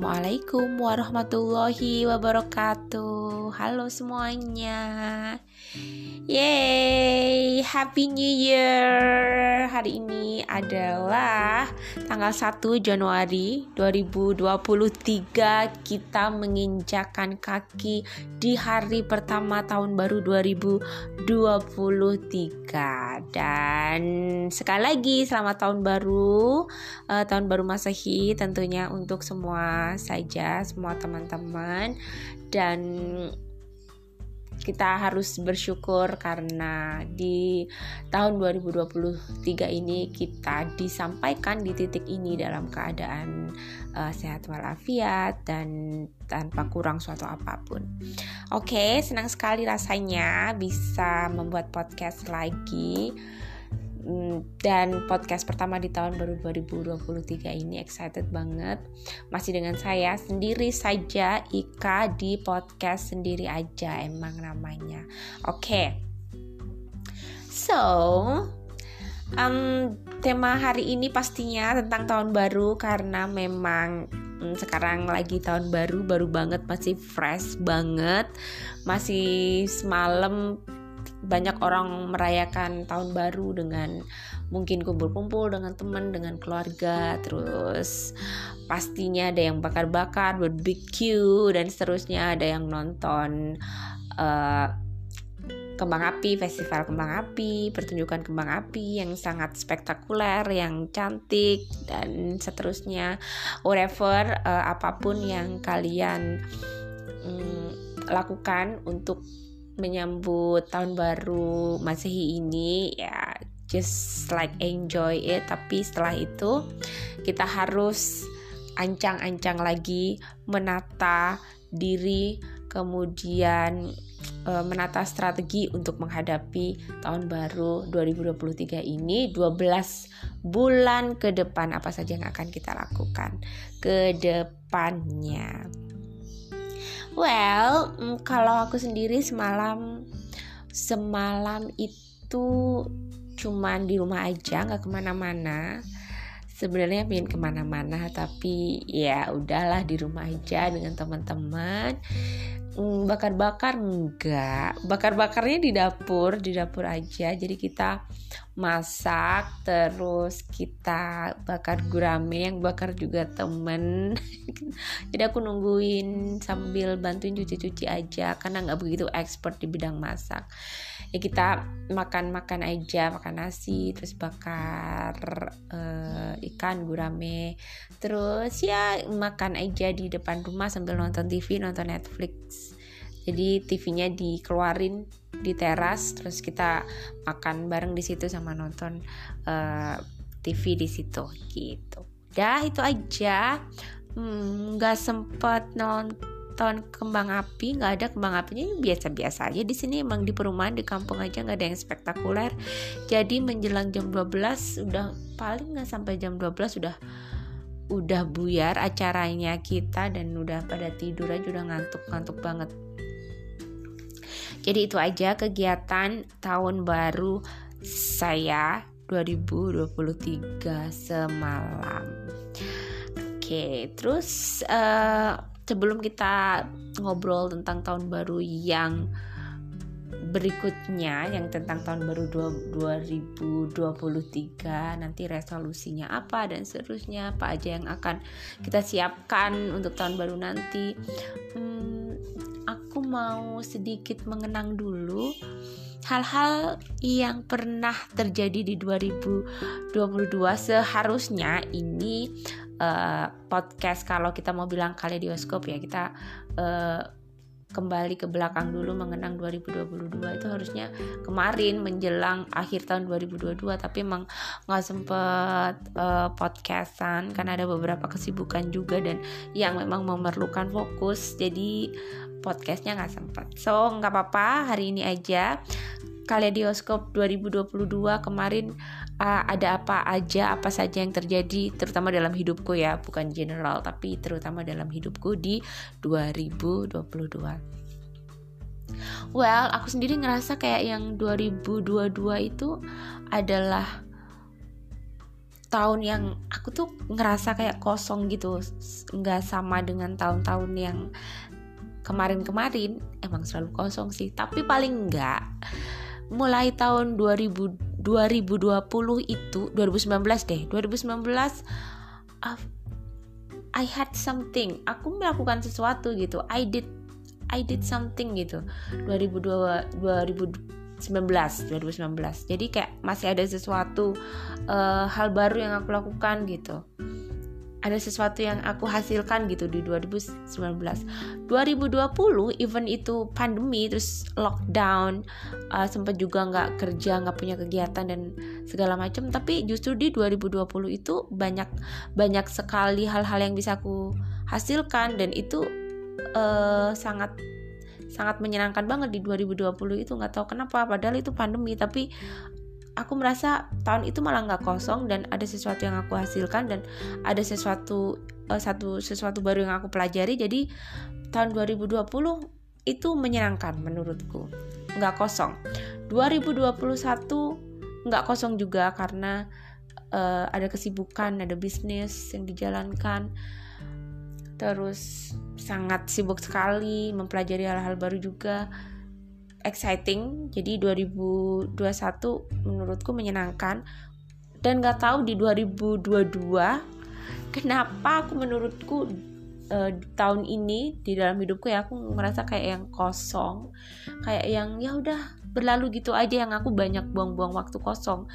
Assalamualaikum warahmatullahi wabarakatuh. Halo semuanya. Yeay, Happy New Year. Hari ini adalah tanggal 1 Januari 2023 kita menginjakan kaki di hari pertama tahun baru 2023. Dan sekali lagi selamat tahun baru, uh, tahun baru Masehi tentunya untuk semua saja, semua teman-teman dan kita harus bersyukur karena di tahun 2023 ini kita disampaikan di titik ini dalam keadaan uh, sehat walafiat dan tanpa kurang suatu apa pun. Oke, okay, senang sekali rasanya bisa membuat podcast lagi dan podcast pertama di tahun baru 2023 ini excited banget masih dengan saya sendiri saja Ika di podcast sendiri aja emang namanya oke okay. so um, tema hari ini pastinya tentang tahun baru karena memang um, sekarang lagi tahun baru baru banget masih fresh banget masih semalam banyak orang merayakan tahun baru dengan mungkin kumpul-kumpul dengan teman, dengan keluarga, terus pastinya ada yang bakar-bakar, barbecue dan seterusnya, ada yang nonton uh, kembang api, festival kembang api, pertunjukan kembang api yang sangat spektakuler, yang cantik dan seterusnya, whatever uh, apa pun yang kalian um, lakukan untuk menyambut tahun baru Masehi ini ya just like enjoy it tapi setelah itu kita harus ancang-ancang lagi menata diri kemudian e, menata strategi untuk menghadapi tahun baru 2023 ini 12 bulan ke depan apa saja yang akan kita lakukan ke depannya. Well, mm, kalau aku sendiri semalam semalam itu cuman di rumah aja, nggak ke mana-mana. Sebenarnya pengen ke mana-mana, tapi ya udahlah di rumah aja dengan teman-teman. Mm, bakar-bakar enggak, bakar-bakarnya di dapur, di dapur aja. Jadi kita masak terus kita bakar gurame yang bakar juga temen. Jadi aku nungguin sambil bantuin cuci-cuci aja karena nggak begitu expert di bidang masak. Ya kita makan-makan aja makan nasi terus bakar uh, ikan gurame. Terus ya makan aja di depan rumah sambil nonton TV nonton Netflix jadi TV-nya dikeluarin di teras terus kita makan bareng di situ sama nonton uh, eh, TV di situ gitu. Dah itu aja. Hmm, nggak hmm, sempet nonton kembang api nggak ada kembang apinya biasa-biasa aja di sini. Emang di perumahan di kampung aja nggak ada yang spektakuler. Jadi menjelang jam 12 udah paling nggak sampai jam 12 sudah udah buyar acaranya kita dan udah pada tidur aja udah ngantuk-ngantuk banget jadi itu aja kegiatan tahun baru saya 2023 semalam. Oke, terus uh, sebelum kita ngobrol tentang tahun baru yang berikutnya yang tentang tahun baru 2023 nanti resolusinya apa dan seterusnya apa aja yang akan kita siapkan untuk tahun baru nanti. Hmm, aku mau sedikit mengenang dulu hal-hal yang pernah terjadi di 2022 seharusnya ini uh, podcast kalau kita mau bilang kaleidoskop ya kita uh, kembali ke belakang dulu mengenang 2022 itu harusnya kemarin menjelang akhir tahun 2022 tapi emang nggak sempet uh, podcastan karena ada beberapa kesibukan juga dan yang memang memerlukan fokus jadi podcastnya nggak sempet. So nggak apa-apa hari ini aja Kaleidoskop 2022 kemarin uh, ada apa aja apa saja yang terjadi terutama dalam hidupku ya bukan general tapi terutama dalam hidupku di 2022 Well, aku sendiri ngerasa kayak yang 2022 itu adalah tahun yang aku tuh ngerasa kayak kosong gitu nggak sama dengan tahun-tahun yang kemarin-kemarin emang selalu kosong sih. Tapi paling enggak mulai tahun 2000 2020 itu 2019 deh. 2019 uh, I had something. Aku melakukan sesuatu gitu. I did I did something gitu. 2002 2019 2019 jadi kayak masih ada sesuatu uh, hal baru yang aku lakukan gitu ada sesuatu yang aku hasilkan gitu di 2019 2020 even itu pandemi terus lockdown uh, sempat juga nggak kerja nggak punya kegiatan dan segala macam. Tapi justru di 2020 itu banyak banyak sekali hal-hal yang bisa aku hasilkan dan itu uh, sangat sangat menyenangkan banget di 2020 itu. Nggak tahu kenapa padahal itu pandemi tapi aku merasa tahun itu malah nggak kosong dan ada sesuatu yang aku hasilkan dan ada sesuatu uh, satu sesuatu baru yang aku pelajari. Jadi tahun 2020 itu menyenangkan menurutku. Nggak kosong. 2021 nggak kosong juga karena uh, ada kesibukan ada bisnis yang dijalankan. Terus sangat sibuk sekali mempelajari hal-hal baru juga exciting. Jadi 2021 menurutku menyenangkan. Dan nggak tahu di 2022 kenapa aku menurutku uh, tahun ini di dalam hidupku ya aku merasa kayak yang kosong. Kayak yang ya udah berlalu gitu aja yang aku banyak buang-buang waktu kosong.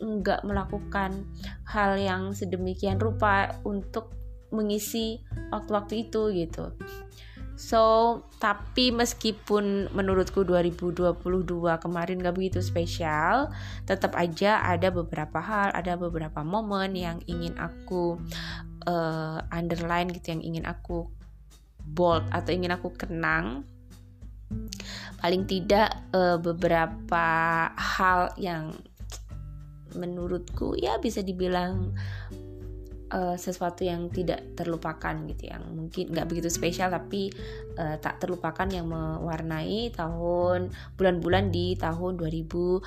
Nggak melakukan hal yang sedemikian rupa untuk mengisi waktu-waktu itu gitu So, tapi meskipun menurutku 2022 kemarin gak begitu spesial, tetap aja ada beberapa hal, ada beberapa momen yang ingin aku uh, underline gitu, yang ingin aku bold atau ingin aku kenang. Paling tidak uh, beberapa hal yang menurutku ya bisa dibilang uh, sesuatu yang tidak terlupakan gitu yang mungkin nggak begitu spesial tapi uh, tak terlupakan yang mewarnai tahun bulan-bulan di tahun 2022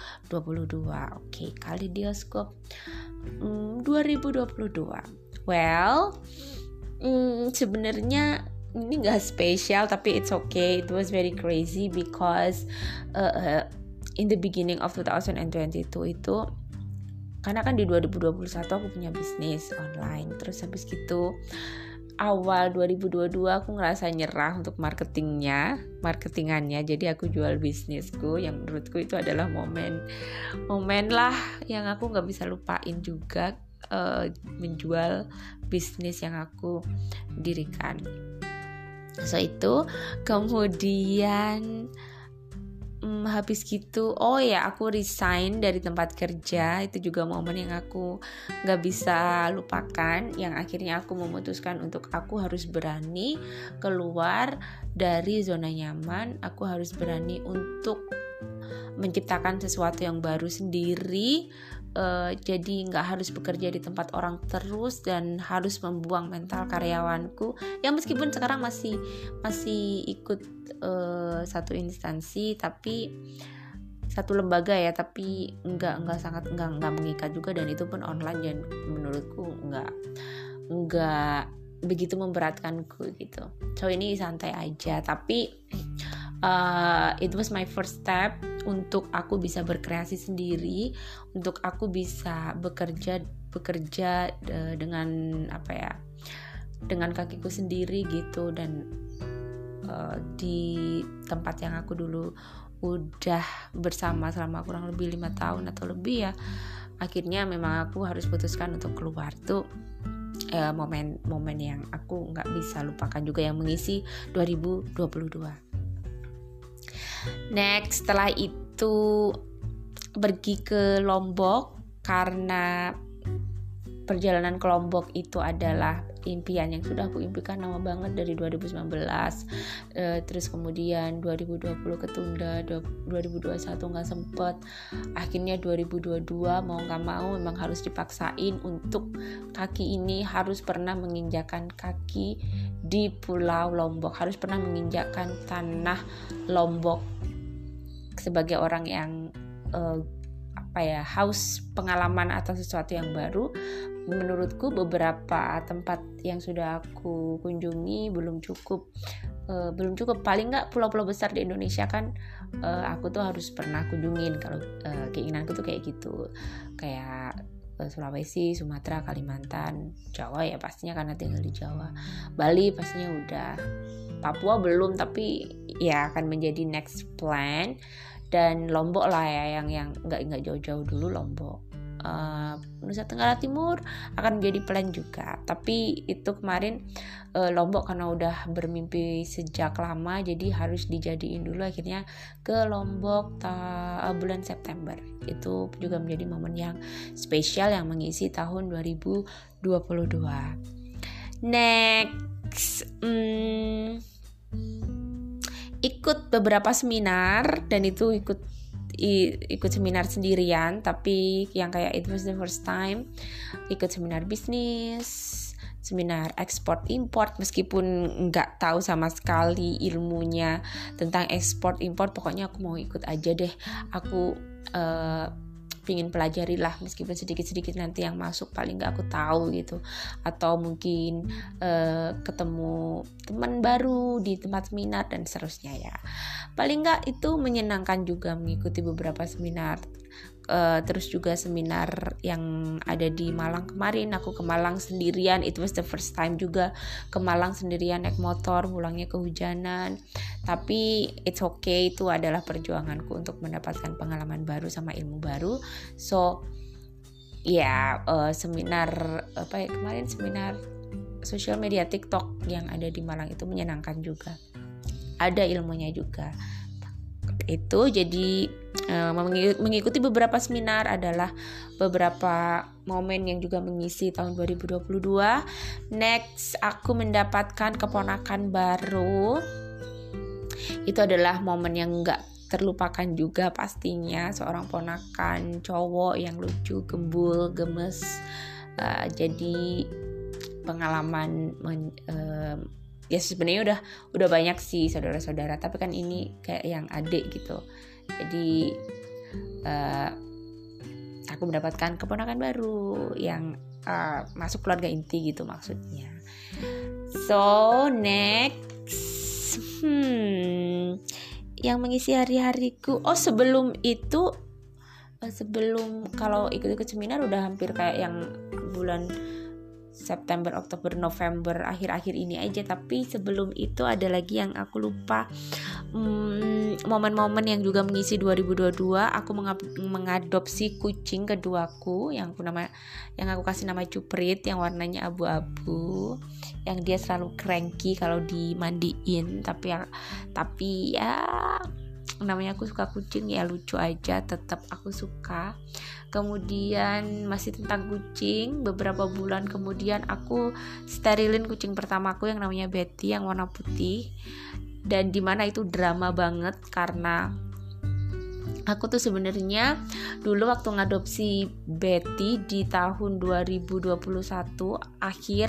oke kali bioskop hmm, 2022 well hmm, sebenarnya ini nggak spesial tapi it's okay. It was very crazy because uh, uh, in the beginning of 2022 itu karena kan di 2021 aku punya bisnis online. Terus habis gitu awal 2022 aku ngerasa nyerah untuk marketingnya marketingannya. Jadi aku jual bisnisku yang menurutku itu adalah momen momen lah yang aku nggak bisa lupain juga uh, menjual bisnis yang aku dirikan. So itu. Kemudian hmm, habis gitu oh ya aku resign dari tempat kerja. Itu juga momen yang aku nggak bisa lupakan yang akhirnya aku memutuskan untuk aku harus berani keluar dari zona nyaman. Aku harus berani untuk menciptakan sesuatu yang baru sendiri uh, jadi nggak harus bekerja di tempat orang terus dan harus membuang mental karyawanku ya meskipun sekarang masih masih ikut uh, satu instansi tapi satu lembaga ya tapi nggak nggak sangat nggak nggak mengikat juga dan itu pun online dan menurutku nggak nggak begitu memberatkanku gitu. So ini santai aja tapi uh, it was my first step untuk aku bisa berkreasi sendiri untuk aku bisa bekerja bekerja uh, dengan apa ya dengan kakiku sendiri gitu. Dan uh, di tempat yang aku dulu udah bersama selama kurang lebih lima tahun atau lebih ya akhirnya memang aku harus putuskan untuk keluar. Tuh momen-momen yang aku nggak bisa lupakan juga yang mengisi 2022 Next, setelah itu pergi ke Lombok karena perjalanan ke Lombok itu adalah impian yang sudah aku impikan lama banget dari 2019 uh, eh, terus kemudian 2020 ketunda 2021 nggak sempet. Akhirnya 2022 mau nggak mau memang harus dipaksain untuk kaki ini harus pernah menginjakan kaki di Pulau Lombok. Harus pernah menginjakan tanah Lombok sebagai orang yang uh, apa ya haus pengalaman atau sesuatu yang baru menurutku beberapa tempat yang sudah aku kunjungi belum cukup uh, belum cukup paling nggak pulau-pulau besar di Indonesia kan uh, aku tuh harus pernah kunjungin kalau uh, keinginanku tuh kayak gitu kayak Sulawesi, Sumatera, Kalimantan, Jawa ya pastinya karena tinggal di Jawa. Bali pastinya udah. Papua belum tapi ya akan menjadi next plan dan Lombok lah ya yang yang nggak nggak jauh-jauh dulu Lombok uh, Nusa Tenggara Timur akan menjadi plan juga. Tapi itu kemarin uh, Lombok karena udah bermimpi sejak lama jadi harus dijadiin dulu akhirnya ke Lombok ta uh, bulan September. Itu juga menjadi momen yang spesial yang mengisi tahun 2022 next hmm, ikut beberapa seminar dan itu ikut ikut seminar sendirian tapi yang kayak it was the first time ikut seminar bisnis seminar ekspor import meskipun nggak tahu sama sekali ilmunya tentang ekspor import pokoknya aku mau ikut aja deh. Aku uh, pingin pelajari lah meskipun sedikit-sedikit nanti yang masuk paling nggak aku tahu gitu. Atau mungkin uh, ketemu teman baru di tempat seminar dan seterusnya ya. Paling nggak itu menyenangkan juga mengikuti beberapa seminar uh, terus juga seminar yang ada di Malang kemarin aku ke Malang sendirian. It was the first time juga ke Malang sendirian naik motor pulangnya kehujanan. Tapi it's okay itu adalah perjuanganku untuk mendapatkan pengalaman baru sama ilmu baru. So ya yeah, uh, seminar apa ya kemarin seminar sosial media TikTok yang ada di Malang itu menyenangkan juga. Ada ilmunya juga itu jadi uh, mengikuti beberapa seminar adalah beberapa momen yang juga mengisi tahun 2022 next aku mendapatkan keponakan baru. Itu adalah momen yang enggak terlupakan juga pastinya. Seorang ponakan cowok yang lucu gembul gemes uh, jadi pengalaman men, uh, ya sebenarnya udah udah banyak sih saudara-saudara tapi kan ini kayak yang adik gitu. Jadi uh, aku mendapatkan keponakan baru yang uh, masuk keluarga inti gitu maksudnya. So next. Hmm yang mengisi hari-hariku. Oh sebelum itu eh, sebelum kalau ikut-ikut seminar udah hampir kayak yang bulan September, Oktober, November akhir-akhir ini aja. Tapi sebelum itu ada lagi yang aku lupa. Hmm, momen-momen hmm, yang juga mengisi 2022 aku mengadopsi kucing keduaku yang aku nama yang aku kasih nama Cuprit yang warnanya abu-abu yang dia selalu cranky kalau dimandiin. Tapi ya tapi ya namanya aku suka kucing ya lucu aja tetap aku suka kemudian masih tentang kucing beberapa bulan kemudian aku sterilin kucing pertamaku yang namanya Betty yang warna putih. Dan di mana itu drama banget karena aku tuh sebenarnya dulu waktu ngadopsi Betty di tahun 2021 akhir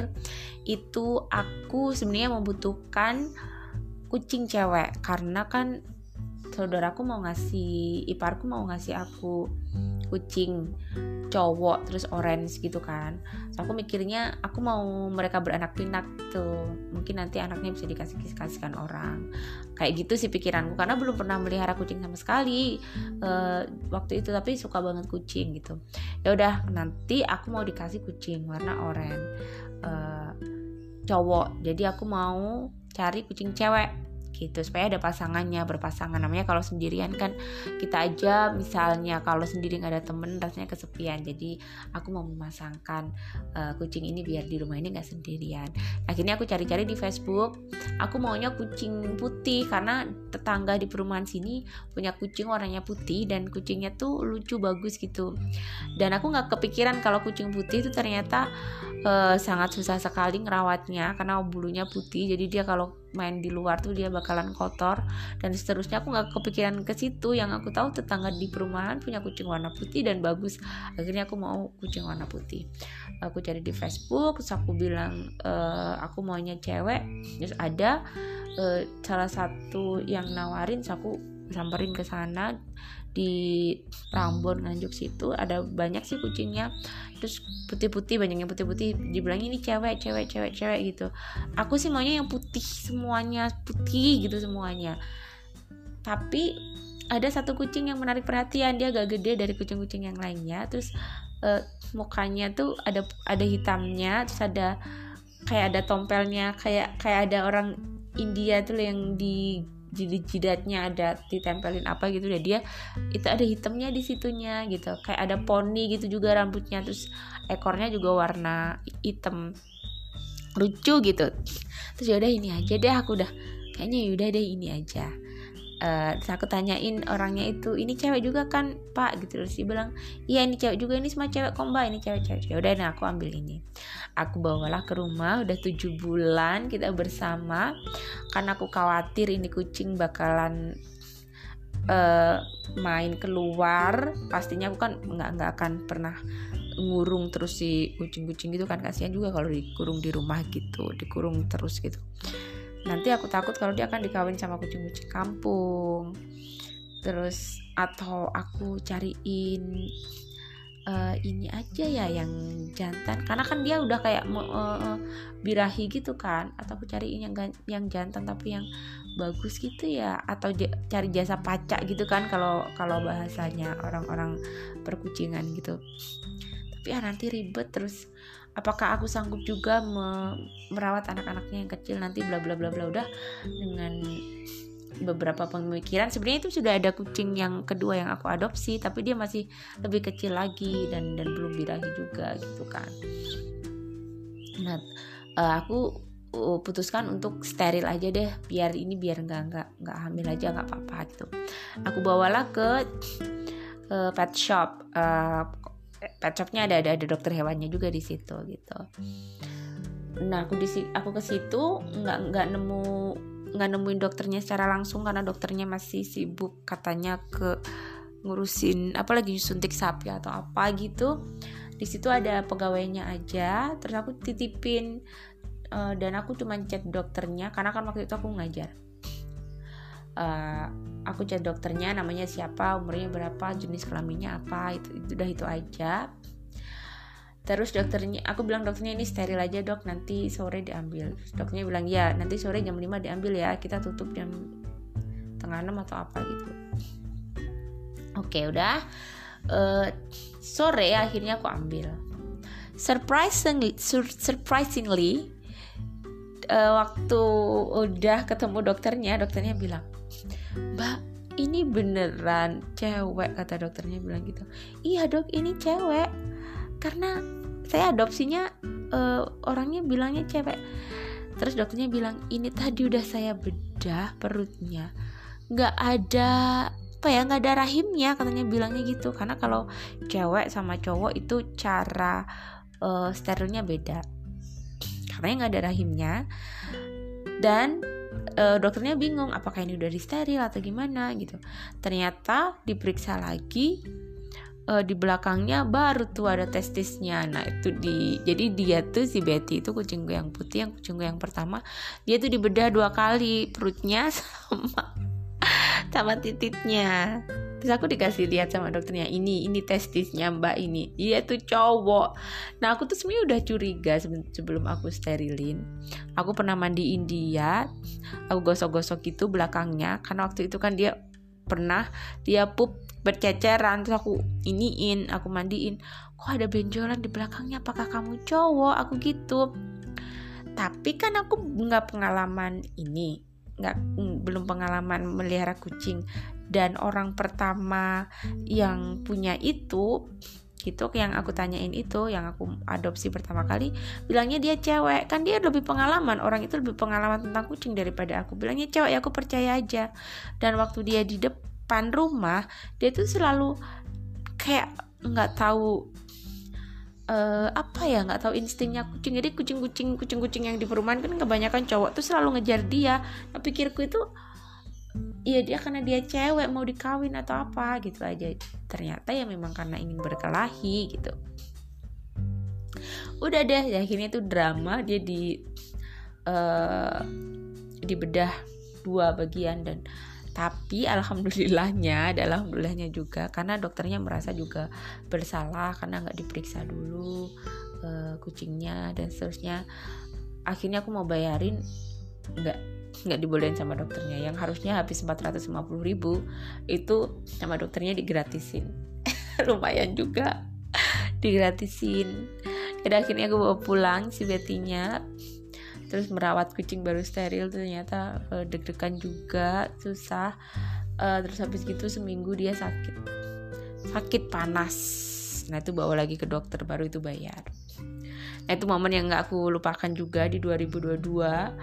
itu aku sebenarnya membutuhkan kucing cewek. Karena kan saudaraku mau ngasih iparku mau ngasih aku kucing cowok terus orange gitu kan. So, aku mikirnya aku mau mereka beranak pinak tuh. Mungkin nanti anaknya bisa dikasih kasihkan orang. Kayak gitu sih pikiranku karena belum pernah melihara kucing sama sekali uh, waktu itu tapi suka banget kucing gitu. Ya udah nanti aku mau dikasih kucing warna oranye uh, cowok. Jadi aku mau cari kucing cewek gitu supaya ada pasangannya berpasangan. Namanya kalau sendirian kan kita aja misalnya kalau sendiri nggak ada temen rasanya kesepian. Jadi aku mau memasangkan uh, kucing ini biar di rumah ini nggak sendirian. Akhirnya aku cari-cari di Facebook. Aku maunya kucing putih karena tetangga di perumahan sini punya kucing warnanya putih dan kucingnya tuh lucu bagus gitu. Dan aku nggak kepikiran kalau kucing putih itu ternyata uh, sangat susah sekali ngerawatnya karena bulunya putih. Jadi dia kalau main di luar tuh dia bakalan kotor. Dan seterusnya aku nggak kepikiran ke situ. Yang aku tahu tetangga di perumahan punya kucing warna putih dan bagus. Akhirnya aku mau kucing warna putih. Aku cari di Facebook terus aku bilang e, aku maunya cewek. Terus ada e, salah satu yang nawarin terus aku samperin ke sana di Rambon Nganjuk situ ada banyak sih kucingnya. Terus putih-putih banyak yang putih-putih. Dibilang ini cewek cewek cewek cewek gitu. Aku sih maunya yang putih semuanya putih gitu semuanya. Tapi ada satu kucing yang menarik perhatian. Dia agak gede dari kucing-kucing yang lainnya. Terus uh, mukanya tuh ada ada hitamnya. Terus ada kayak ada tompelnya. Kayak kayak ada orang India tuh yang di jidat-jidatnya ada ditempelin apa gitu deh dia itu ada hitamnya di situnya gitu. Kayak ada poni gitu juga rambutnya terus ekornya juga warna hitam lucu gitu. Terus yaudah ini aja deh aku udah kayaknya yaudah deh ini aja uh, terus aku tanyain orangnya itu ini cewek juga kan pak? Gitu terus dia bilang iya ini cewek juga ini semua cewek kok mbak? Ini cewek cewek ya udah nah aku ambil ini. Aku bawalah ke rumah udah tujuh bulan kita bersama. Karena aku khawatir ini kucing bakalan uh, main keluar pastinya aku kan nggak nggak akan pernah ngurung terus si kucing-kucing gitu kan. Kasihan juga kalau dikurung di rumah gitu dikurung terus gitu nanti aku takut kalau dia akan dikawin sama kucing-kucing kampung. Terus atau aku cariin uh, ini aja ya yang jantan. Karena kan dia udah kayak uh, birahi gitu kan. Atau aku cariin yang yang jantan tapi yang bagus gitu ya. Atau cari jasa pacak gitu kan kalau kalau bahasanya orang-orang perkucingan gitu. Tapi ya nanti ribet terus apakah aku sanggup juga me merawat anak-anaknya yang kecil nanti bla bla bla bla udah. Dengan beberapa pemikiran sebenarnya itu sudah ada kucing yang kedua yang aku adopsi tapi dia masih lebih kecil lagi dan dan belum birahi juga gitu kan. Nah uh, aku uh, putuskan untuk steril aja deh biar ini biar nggak nggak nggak hamil aja nggak apa-apa gitu. Aku bawalah ke uh, pet shop uh, pet shopnya ada ada ada dokter hewannya juga di situ gitu. Nah aku di aku ke situ nggak nggak nemu nggak nemuin dokternya secara langsung karena dokternya masih sibuk katanya ke ngurusin apalagi suntik sapi atau apa gitu. Di situ ada pegawainya aja terus aku titipin uh, dan aku cuma cek dokternya karena kan waktu itu aku ngajar uh, aku cek dokternya namanya siapa umurnya berapa jenis kelaminnya apa itu itu udah itu aja. Terus dokternya aku bilang dokternya ini steril aja dok nanti sore diambil. Dokternya bilang ya nanti sore jam 5 diambil ya kita tutup jam tengah enam atau apa gitu. Oke udah. Uh, sore akhirnya aku ambil. Surprisingly sur surprisingly uh, waktu udah ketemu dokternya dokternya bilang mbak ini beneran cewek kata dokternya bilang gitu. Iya dok ini cewek. Karena saya adopsinya uh, orangnya bilangnya cewek. Terus dokternya bilang ini tadi udah saya bedah perutnya. Nggak ada apa ya nggak ada rahimnya katanya bilangnya gitu. Karena kalau cewek sama cowok itu cara uh, sterilnya beda. Karena nggak ada rahimnya. Dan uh, dokternya bingung apakah ini udah disteril atau gimana gitu. Ternyata diperiksa lagi uh, di belakangnya baru tuh ada testisnya nah itu di jadi dia tuh si Betty itu kucing gue yang putih yang kucing gue yang pertama dia tuh dibedah dua kali perutnya sama sama titiknya terus aku dikasih lihat sama dokternya ini ini testisnya mbak ini. Dia tuh cowok. Nah aku tuh sebenarnya udah curiga sebelum aku sterilin. Aku pernah mandiin dia aku gosok-gosok gitu belakangnya karena waktu itu kan dia pernah dia pup berceceran terus aku iniin aku mandiin kok ada benjolan di belakangnya? Apakah kamu cowok? Aku gitu. Tapi kan aku nggak pengalaman ini nggak belum pengalaman melihara kucing. Dan orang pertama yang punya itu gitu yang aku tanyain itu yang aku adopsi pertama kali bilangnya dia cewek. Kan dia lebih pengalaman orang itu lebih pengalaman tentang kucing daripada aku. Bilangnya cewek ya aku percaya aja. Dan waktu dia di depan rumah dia tuh selalu kayak nggak tahu uh, apa ya nggak tahu instingnya kucing. Jadi kucing-kucing kucing-kucing yang di perumahan kan kebanyakan cowok tuh selalu ngejar dia. Nah, pikirku itu iya dia karena dia cewek mau dikawin atau apa gitu aja. Ternyata ya memang karena ingin berkelahi gitu. Udah deh ya akhirnya itu drama dia di uh, dibedah dua bagian dan tapi alhamdulillahnya adalah alhamdulillahnya juga karena dokternya merasa juga bersalah karena nggak diperiksa dulu uh, kucingnya dan seterusnya. Akhirnya aku mau bayarin nggak nggak dibolehin sama dokternya. Yang harusnya habis 450 ribu itu sama dokternya digratisin. Lumayan juga digratisin. Dan akhirnya aku bawa pulang si Betty-nya terus merawat kucing baru steril ternyata uh, deg-degan juga susah. Uh, terus habis gitu seminggu dia sakit. Sakit panas. Nah itu bawa lagi ke dokter baru itu bayar. Nah itu momen yang gak aku lupakan juga di 2022 uh,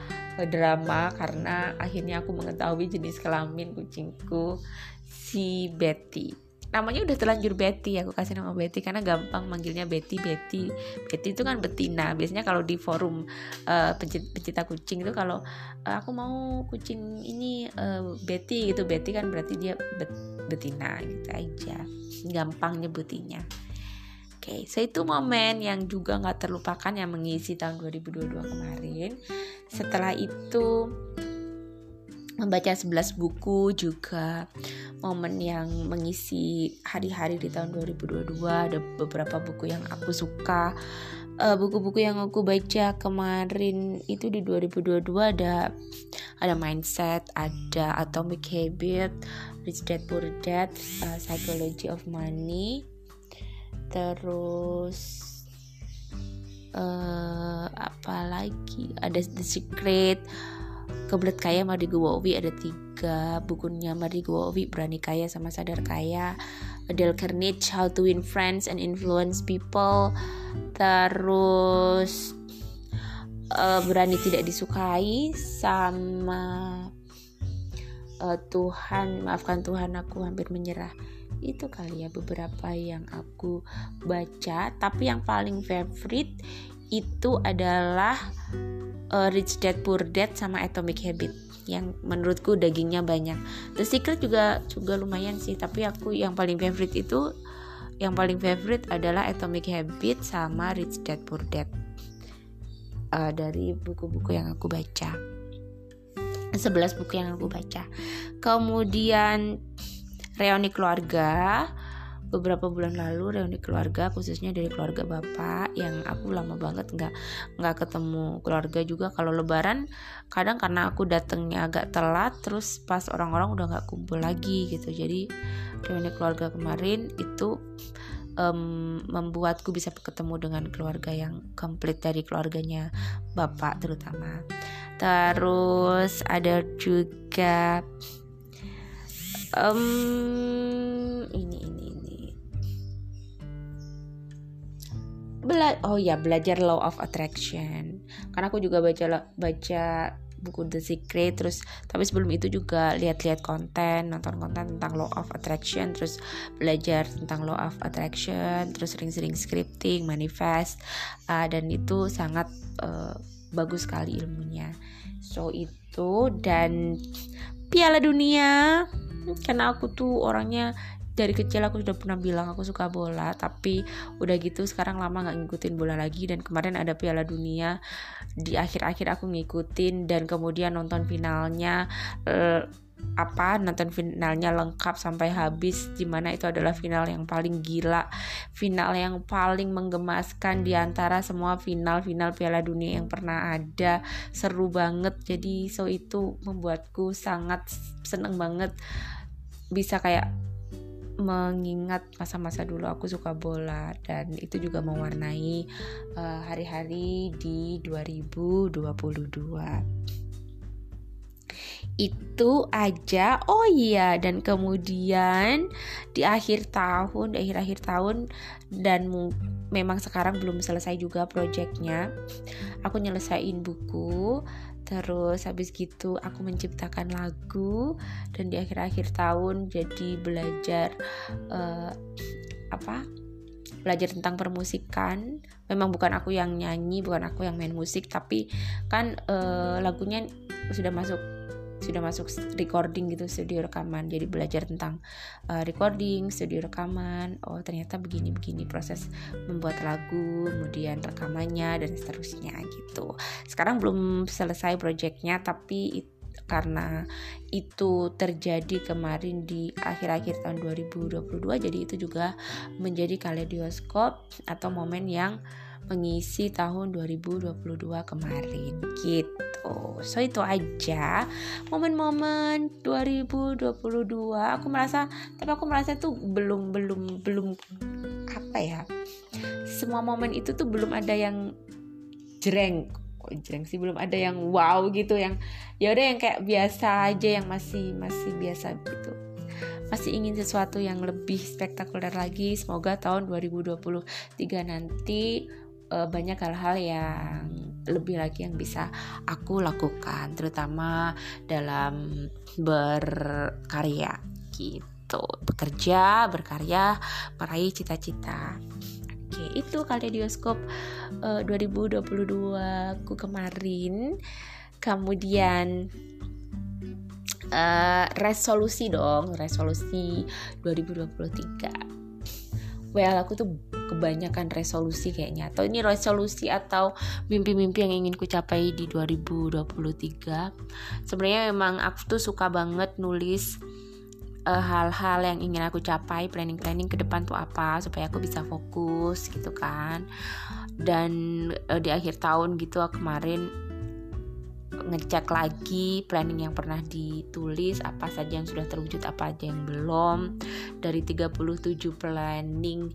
drama karena akhirnya aku mengetahui jenis kelamin kucingku si Betty namanya udah terlanjur Betty aku kasih nama Betty karena gampang manggilnya Betty Betty. Betty itu kan betina. Biasanya kalau di forum uh, pencipta kucing itu kalau uh, aku mau kucing ini uh, Betty gitu. Betty kan berarti dia bet betina gitu aja. Gampang nyebutinya. Oke, okay, so itu momen yang juga nggak terlupakan yang mengisi tahun 2022 kemarin. Setelah itu membaca 11 buku juga momen yang mengisi hari-hari di tahun 2022 ada beberapa buku yang aku suka. Eh, buku-buku uh, yang aku baca kemarin itu di 2022 ada ada mindset ada atomic habit rich dad poor dad uh, psychology of money. Terus uh, apa lagi? Ada the secret Kebelet Kaya Mardi Gowowi ada tiga bukunya Mardi Gowowi Berani Kaya sama Sadar Kaya Dale Carnegie How to Win Friends and Influence People. Terus uh, Berani Tidak Disukai sama uh, Tuhan Maafkan Tuhan aku hampir menyerah. Itu kali ya beberapa yang aku baca. Tapi yang paling favorite itu adalah uh, Rich Dad Poor Dad sama Atomic Habit yang menurutku dagingnya banyak. The Secret juga juga lumayan sih, tapi aku yang paling favorite itu yang paling favorite adalah Atomic Habit sama Rich Dad Poor Dad uh, dari buku-buku yang aku baca. 11 buku yang aku baca. Kemudian reuni keluarga beberapa bulan lalu reuni keluarga khususnya dari keluarga bapak yang aku lama banget nggak nggak ketemu keluarga juga. Kalau lebaran kadang karena aku datangnya agak telat terus pas orang-orang udah nggak kumpul lagi gitu. Jadi reuni keluarga kemarin itu um, membuatku bisa ketemu dengan keluarga yang komplit dari keluarganya bapak terutama. Terus ada juga um, bela oh ya belajar law of attraction. Karena aku juga baca baca buku The Secret terus tapi sebelum itu juga lihat-lihat konten nonton konten tentang law of attraction terus belajar tentang law of attraction terus sering-sering scripting manifest uh, dan itu sangat uh, bagus sekali ilmunya. So itu dan Piala Dunia. Karena aku tuh orangnya dari kecil aku sudah pernah bilang aku suka bola tapi udah gitu sekarang lama nggak ngikutin bola lagi. Dan kemarin ada Piala Dunia di akhir-akhir aku ngikutin dan kemudian nonton finalnya uh, apa nonton finalnya lengkap sampai habis di mana itu adalah final yang paling gila final yang paling menggemaskan di antara semua final-final Piala Dunia yang pernah ada. Seru banget. Jadi so itu membuatku sangat seneng banget. Bisa kayak mengingat masa-masa dulu aku suka bola dan itu juga mewarnai eh, hari-hari uh, di 2022 itu aja. Oh iya dan kemudian di akhir tahun di akhir-akhir tahun dan memang sekarang belum selesai juga proyeknya aku nyelesain buku terus habis gitu aku menciptakan lagu dan di akhir-akhir tahun jadi belajar uh, apa belajar tentang permusikan. Memang bukan aku yang nyanyi bukan aku yang main musik tapi kan uh, lagunya sudah masuk sudah masuk recording gitu studio rekaman. Jadi belajar tentang uh, recording studio rekaman. Oh ternyata begini begini proses membuat lagu kemudian rekamannya dan seterusnya gitu. Sekarang belum selesai projectnya tapi karena itu terjadi kemarin di akhir-akhir tahun 2022 jadi itu juga menjadi kaleidoskop atau momen yang mengisi tahun 2022 kemarin. Gitu. So itu aja momen-momen 2022 aku merasa tapi aku merasa tuh belum belum belum apa ya semua momen itu tuh belum ada yang jreng. Kok jreng sih? Belum ada yang wow gitu yang ya udah yang kayak biasa aja yang masih masih biasa gitu. Masih ingin sesuatu yang lebih spektakuler lagi. Semoga tahun 2023 nanti uh, banyak hal-hal yang lebih lagi yang bisa aku lakukan terutama dalam berkarya gitu bekerja berkarya meraih cita-cita Oke, itu kaleidoskop uh, 2022 ku kemarin. Kemudian uh, resolusi dong, resolusi 2023. Well, aku tuh kebanyakan resolusi kayaknya. Atau ini resolusi atau mimpi-mimpi yang ingin ku capai di 2023. Sebenarnya memang aku tuh suka banget nulis uh, hal-hal yang ingin aku capai planning-planning ke depan tuh apa supaya aku bisa fokus gitu kan dan uh, di akhir tahun gitu kemarin ngecek lagi planning yang pernah ditulis apa saja yang sudah terwujud apa aja yang belum. Dari 37 planning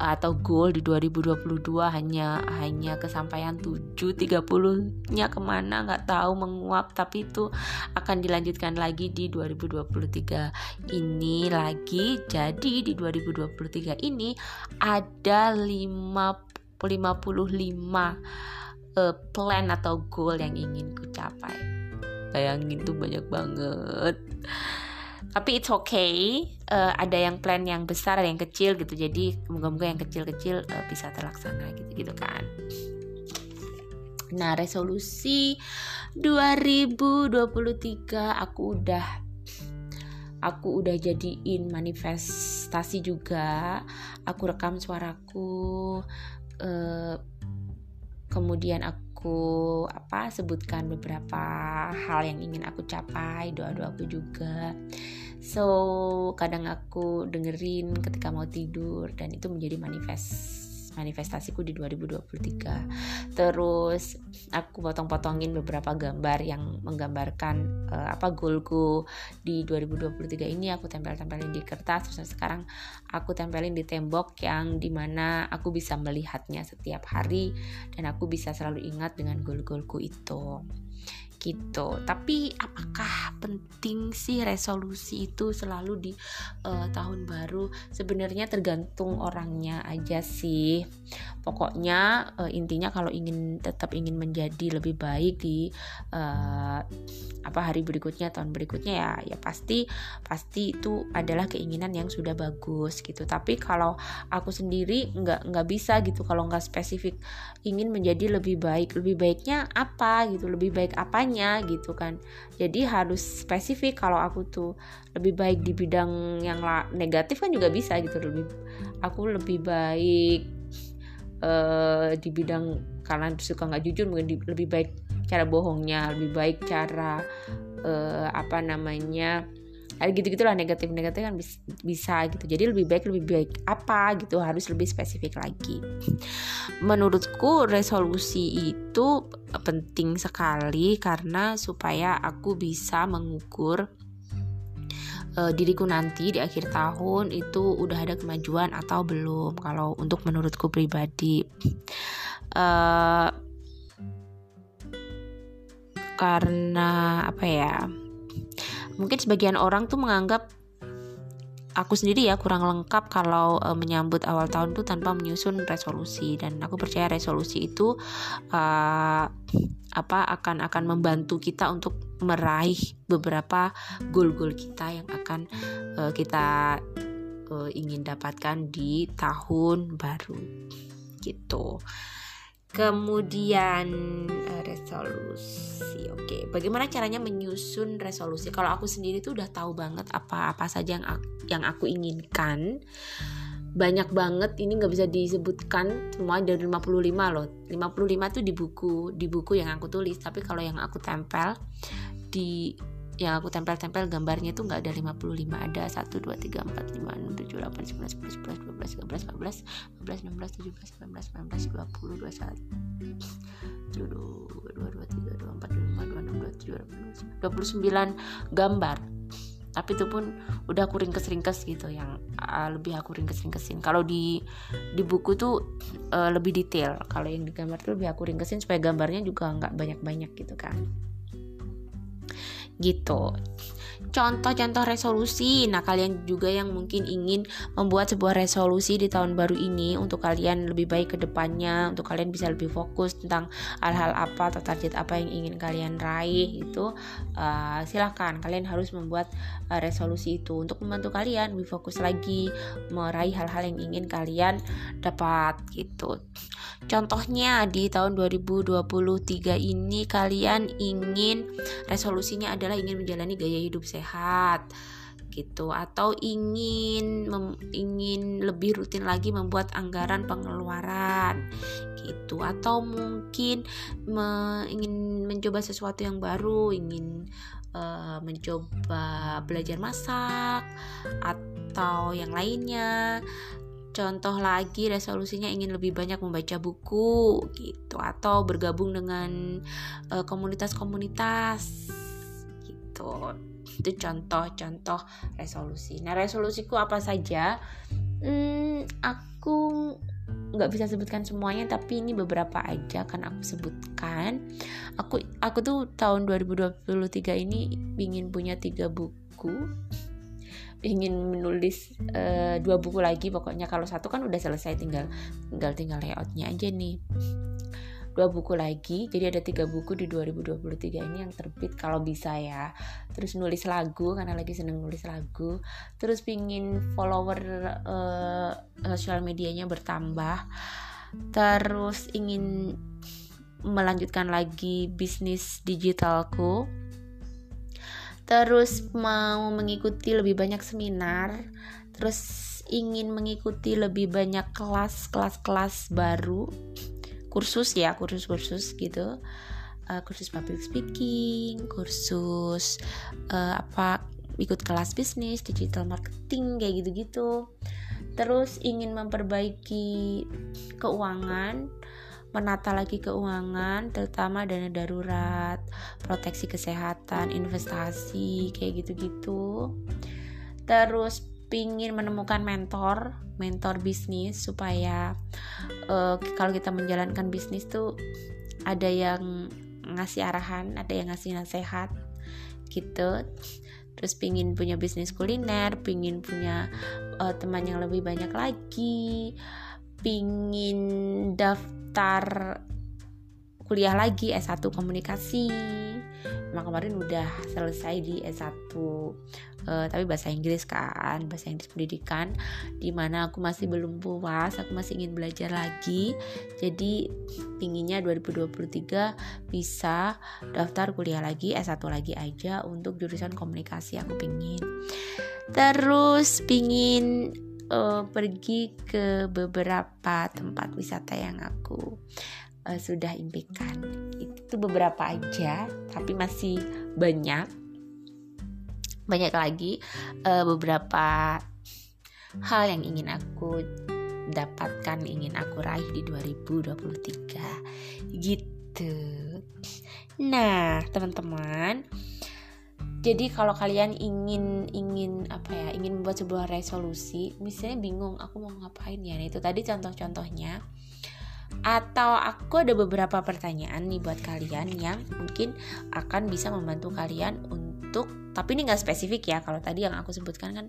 atau goal di 2022 hanya hanya kesampaian 7 30 nya ke mana nggak tahu menguap tapi itu akan dilanjutkan lagi di 2023 ini lagi. Jadi di 2023 ini ada 5 55 uh, plan atau goal yang ingin ku capai. Bayangin tuh banyak banget. Tapi it's okay uh, ada yang plan yang besar ada yang kecil gitu. Jadi moga-moga yang kecil-kecil uh, bisa terlaksana gitu gitu kan. Nah resolusi 2023 aku udah aku udah jadiin manifestasi juga. Aku rekam suaraku uh, kemudian aku apa sebutkan beberapa hal yang ingin aku capai doa-doa aku juga. So kadang aku dengerin ketika mau tidur dan itu menjadi manifest manifestasiku di 2023 terus aku potong-potongin beberapa gambar yang menggambarkan uh, apa goalku di 2023 ini. Aku tempel-tempelin di kertas terus sekarang aku tempelin di tembok yang di mana aku bisa melihatnya setiap hari dan aku bisa selalu ingat dengan goal-goalku itu gitu. Tapi apakah penting sih resolusi itu selalu di uh, tahun baru? Sebenarnya tergantung orangnya aja sih. Pokoknya uh, intinya kalau ingin tetap ingin menjadi lebih baik di uh, apa hari berikutnya, tahun berikutnya ya ya pasti pasti itu adalah keinginan yang sudah bagus gitu. Tapi kalau aku sendiri nggak nggak bisa gitu kalau nggak spesifik ingin menjadi lebih baik. Lebih baiknya apa gitu? Lebih baik apanya? Semuanya gitu kan. Jadi harus spesifik kalau aku tuh lebih baik di bidang yang negatif kan juga bisa gitu. Lebih aku lebih baik uh, di bidang karena suka nggak jujur mungkin di, lebih baik cara bohongnya lebih baik cara uh, apa namanya ada gitu gitulah negatif negatif kan bisa, gitu. Jadi lebih baik lebih baik apa gitu harus lebih spesifik lagi. Menurutku resolusi itu penting sekali karena supaya aku bisa mengukur uh, diriku nanti di akhir tahun itu udah ada kemajuan atau belum. Kalau untuk menurutku pribadi uh, karena apa ya mungkin sebagian orang tuh menganggap aku sendiri ya kurang lengkap kalau uh, menyambut awal tahun tuh tanpa menyusun resolusi. Dan aku percaya resolusi itu uh, apa akan akan membantu kita untuk meraih beberapa goal-goal kita yang akan uh, kita uh, ingin dapatkan di tahun baru. Gitu kemudian uh, resolusi. Oke bagaimana caranya menyusun resolusi? Kalau aku sendiri tuh udah tahu banget apa apa saja yang aku, yang aku inginkan. Banyak banget ini nggak bisa disebutkan semua dari 55 loh. 55 tuh di buku di buku yang aku tulis. Tapi kalau yang aku tempel di yang aku tempel-tempel gambarnya itu nggak ada 55 ada 1 2 3 4 5 6 7 8 9 10 11 12 13 14 15 16 17 18 19 20 21 22 23 24 25 26 27 29 gambar. Tapi itu pun udah aku ringkes-ringkes gitu yang uh, lebih aku ringkes-ringkesin. Kalau di di buku tuh uh, lebih detail. Kalau yang di gambar tuh lebih aku ringkesin supaya gambarnya juga nggak banyak-banyak gitu kan gitu contoh-contoh resolusi. Nah, kalian juga yang mungkin ingin membuat sebuah resolusi di tahun baru ini untuk kalian lebih baik ke depannya, untuk kalian bisa lebih fokus tentang hal-hal apa atau target apa yang ingin kalian raih itu uh, silahkan kalian harus membuat uh, resolusi itu untuk membantu kalian lebih fokus lagi meraih hal-hal yang ingin kalian dapat gitu. Contohnya di tahun 2023 ini kalian ingin resolusinya adalah ingin menjalani gaya hidup sehat gitu. Atau ingin mem, ingin lebih rutin lagi membuat anggaran pengeluaran gitu. Atau mungkin me, ingin mencoba sesuatu yang baru ingin uh, mencoba belajar masak atau yang lainnya. Contoh lagi resolusinya ingin lebih banyak membaca buku gitu. Atau bergabung dengan eh, komunitas-komunitas uh, gitu. Itu contoh-contoh resolusi. Nah, resolusiku apa saja? Hmm, aku nggak bisa sebutkan semuanya tapi ini beberapa aja kan aku sebutkan aku aku tuh tahun 2023 ini ingin punya tiga buku ingin menulis uh, dua buku lagi pokoknya kalau satu kan udah selesai tinggal tinggal tinggal layoutnya aja nih dua buku lagi. Jadi ada tiga buku di 2023 ini yang terbit kalau bisa ya. Terus nulis lagu karena lagi seneng nulis lagu. Terus pingin follower uh, sosial medianya bertambah. Terus ingin melanjutkan lagi bisnis digitalku. Terus mau mengikuti lebih banyak seminar. Terus ingin mengikuti lebih banyak kelas kelas kelas baru kursus ya kursus kursus gitu uh, kursus public speaking kursus uh, apa ikut kelas bisnis digital marketing kayak gitu gitu terus ingin memperbaiki keuangan menata lagi keuangan, terutama dana darurat, proteksi kesehatan, investasi, kayak gitu-gitu. Terus pingin menemukan mentor, mentor bisnis supaya uh, kalau kita menjalankan bisnis tuh ada yang ngasih arahan, ada yang ngasih nasihat gitu. Terus pingin punya bisnis kuliner, pingin punya uh, teman yang lebih banyak lagi, pingin daftar kuliah lagi S1 komunikasi emang kemarin udah selesai di S1 uh, eh, tapi bahasa Inggris kan bahasa Inggris pendidikan di mana aku masih belum puas aku masih ingin belajar lagi. Jadi pinginnya 2023 bisa daftar kuliah lagi S1 lagi aja untuk jurusan komunikasi aku pingin. Terus pingin uh, pergi ke beberapa tempat wisata yang aku uh, sudah impikan. Itu beberapa aja, tapi masih banyak. Banyak lagi uh, beberapa hal yang ingin aku dapatkan, ingin aku raih di 2023. Gitu. Nah, teman-teman, jadi kalau kalian ingin ingin apa ya ingin membuat sebuah resolusi misalnya bingung aku mau ngapain ya nah, itu tadi contoh-contohnya atau aku ada beberapa pertanyaan nih buat kalian yang mungkin akan bisa membantu kalian untuk tapi ini nggak spesifik ya kalau tadi yang aku sebutkan kan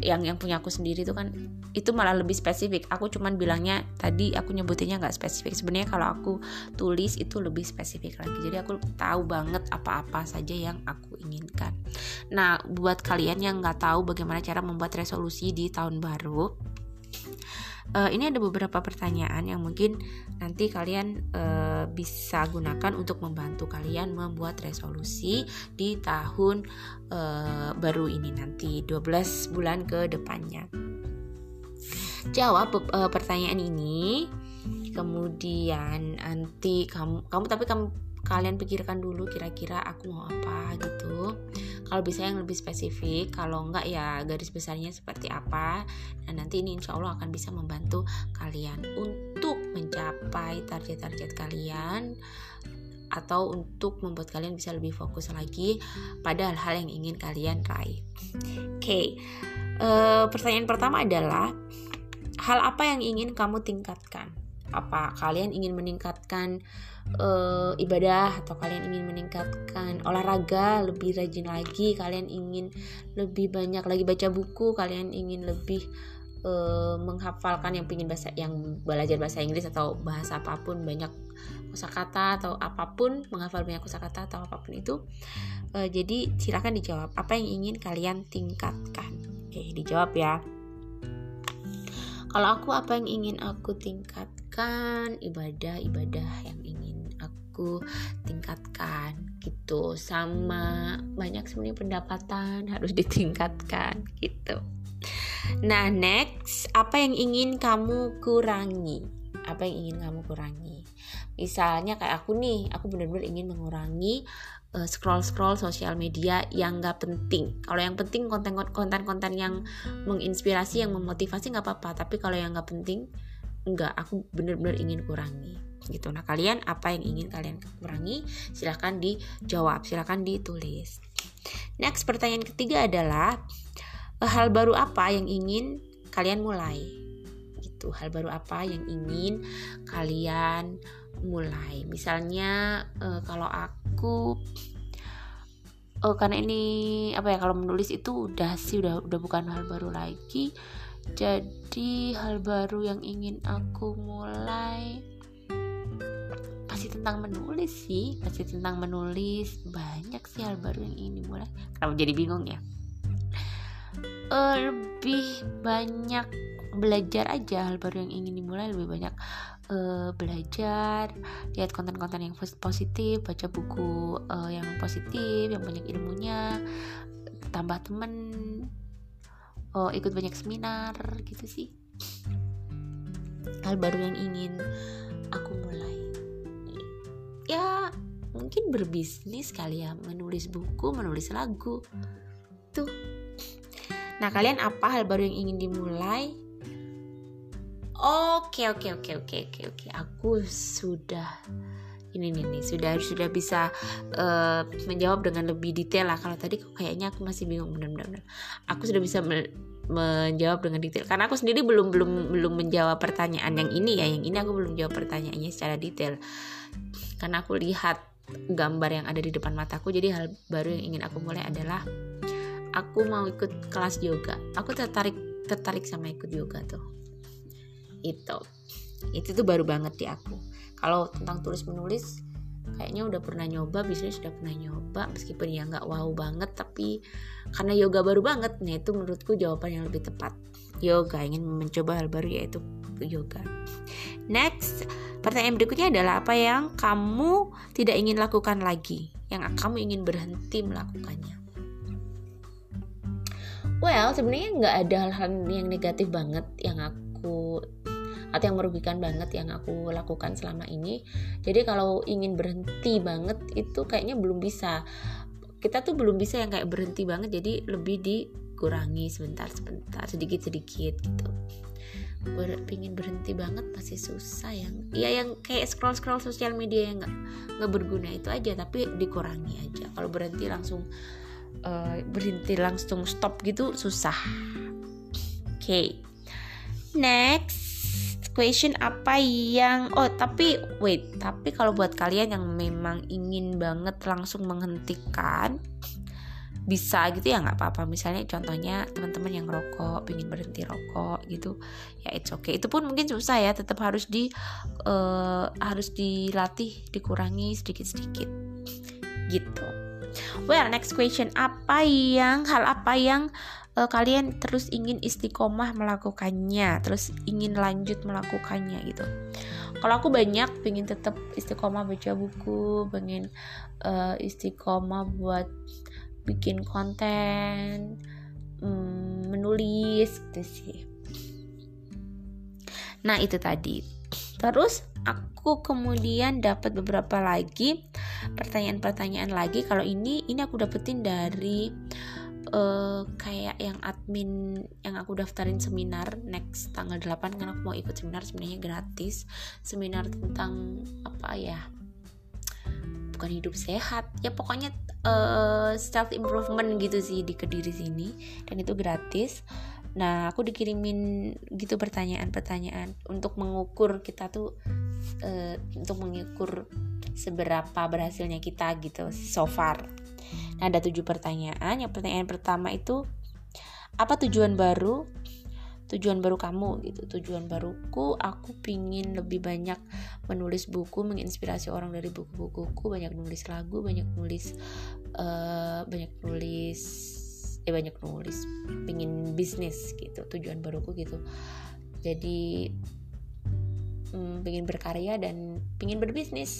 yang yang punya aku sendiri itu kan itu malah lebih spesifik. Aku cuman bilangnya tadi aku nyebutinnya nggak spesifik. Sebenarnya kalau aku tulis itu lebih spesifik lagi. Jadi aku tahu banget apa-apa saja yang aku inginkan. Nah buat kalian yang nggak tahu bagaimana cara membuat resolusi di tahun baru uh, ini ada beberapa pertanyaan yang mungkin nanti kalian uh, bisa gunakan untuk membantu kalian membuat resolusi di tahun uh, baru ini nanti 12 bulan ke depannya. Jawab uh, pertanyaan ini kemudian nanti kamu kamu tapi kamu kalian pikirkan dulu kira-kira aku mau apa gitu kalau bisa yang lebih spesifik kalau enggak ya garis besarnya seperti apa dan nanti ini insya Allah akan bisa membantu kalian untuk mencapai target-target kalian atau untuk membuat kalian bisa lebih fokus lagi pada hal-hal yang ingin kalian raih. Oke, okay. uh, eh, pertanyaan pertama adalah hal apa yang ingin kamu tingkatkan? Apa kalian ingin meningkatkan uh, ibadah atau kalian ingin meningkatkan olahraga lebih rajin lagi? Kalian ingin lebih banyak lagi baca buku? Kalian ingin lebih uh, menghafalkan yang pingin bahasa yang belajar bahasa Inggris atau bahasa apa pun banyak kosakata atau apa pun menghafal banyak kosakata atau apa pun itu uh, jadi silakan dijawab apa yang ingin kalian tingkatkan oke dijawab ya kalau aku apa yang ingin aku tingkatkan ibadah ibadah yang ingin aku tingkatkan gitu. Sama banyak sebenarnya pendapatan harus ditingkatkan gitu. Nah next apa yang ingin kamu kurangi? Apa yang ingin kamu kurangi? Misalnya kayak aku nih aku benar-benar ingin mengurangi uh, scroll-scroll sosial media yang gak penting. Kalau yang penting konten-konten yang menginspirasi yang memotivasi nggak apa-apa. Tapi kalau yang gak penting enggak aku benar-benar ingin kurangi gitu. Nah kalian apa yang ingin kalian kurangi silahkan dijawab silahkan ditulis. Next pertanyaan ketiga adalah eh, hal baru apa yang ingin kalian mulai? Gitu hal baru apa yang ingin kalian mulai? Misalnya uh, kalau aku uh, karena ini apa ya kalau menulis itu udah sih udah udah bukan hal baru lagi. Jadi hal baru yang ingin aku mulai pasti tentang menulis sih. Pasti tentang menulis. Banyak sih hal baru yang ingin dimulai kenapa jadi bingung ya? Lebih banyak belajar aja hal baru yang ingin dimulai. Lebih banyak uh, belajar lihat konten-konten yang positif baca buku uh, yang positif yang banyak ilmunya tambah temen oh, ikut banyak seminar gitu sih. Hal baru yang ingin aku mulai ya mungkin berbisnis kali ya. Menulis buku menulis lagu. Tuh. Nah kalian apa hal baru yang ingin dimulai? Oke oke oke oke oke oke. Aku sudah ini nih nih. Sudah sudah bisa uh, menjawab dengan lebih detail lah. Kalau tadi kayaknya aku masih bingung. Benar-benar aku sudah bisa me menjawab dengan detail. Karena aku sendiri belum belum belum menjawab pertanyaan yang ini ya. Yang ini aku belum jawab pertanyaannya secara detail karena aku lihat gambar yang ada di depan mataku jadi hal baru yang ingin aku mulai adalah aku mau ikut kelas yoga. Aku tertarik tertarik sama ikut yoga tuh. Itu. Itu tuh baru banget di aku. Kalau tentang tulis menulis kayaknya udah pernah nyoba bisnis sudah pernah nyoba meskipun ya nggak wow banget tapi karena yoga baru banget nah itu menurutku jawaban yang lebih tepat yoga ingin mencoba hal baru yaitu yoga. Next pertanyaan berikutnya adalah apa yang kamu tidak ingin lakukan lagi? Yang kamu ingin berhenti melakukannya? Well sebenarnya nggak ada hal-hal yang negatif banget yang aku atau yang merugikan banget yang aku lakukan selama ini. Jadi kalau ingin berhenti banget itu kayaknya belum bisa. Kita tuh belum bisa yang kayak berhenti banget jadi lebih dikurangi sebentar sebentar sedikit sedikit gitu Ber, pingin berhenti banget masih susah yang ya yang kayak scroll scroll sosial media yang nggak nggak berguna itu aja tapi dikurangi aja kalau berhenti langsung uh, berhenti langsung stop gitu susah oke okay. next question apa yang oh tapi wait tapi kalau buat kalian yang memang ingin banget langsung menghentikan bisa gitu ya nggak apa-apa. Misalnya contohnya teman-teman yang rokok ingin berhenti rokok gitu ya it's okay. Itu pun mungkin susah ya tetap harus di uh, harus dilatih dikurangi sedikit-sedikit. Gitu. Well next question. Apa yang hal apa yang uh, kalian terus ingin istiqomah melakukannya? Terus ingin lanjut melakukannya gitu. Kalau aku banyak pengen tetap istiqomah baca buku pengen uh, istiqomah buat bikin konten um, menulis gitu sih. Nah itu tadi. Terus aku kemudian dapat beberapa lagi pertanyaan-pertanyaan lagi. Kalau ini ini aku dapetin dari uh, kayak yang admin yang aku daftarin seminar next tanggal 8 karena aku mau ikut seminar sebenarnya gratis. Seminar tentang apa ya bukan hidup sehat ya pokoknya uh, self improvement gitu sih di kediri sini dan itu gratis nah aku dikirimin gitu pertanyaan-pertanyaan untuk mengukur kita tuh uh, untuk mengukur seberapa berhasilnya kita gitu so far Nah, ada tujuh pertanyaan. Yang pertanyaan pertama itu apa tujuan baru? Tujuan baru kamu gitu. Tujuan baruku aku pingin lebih banyak menulis buku, menginspirasi orang dari buku-bukuku, banyak nulis lagu, banyak nulis uh, banyak nulis eh banyak nulis, pingin bisnis gitu. Tujuan baruku gitu. Jadi hmm, pengen berkarya dan pengen berbisnis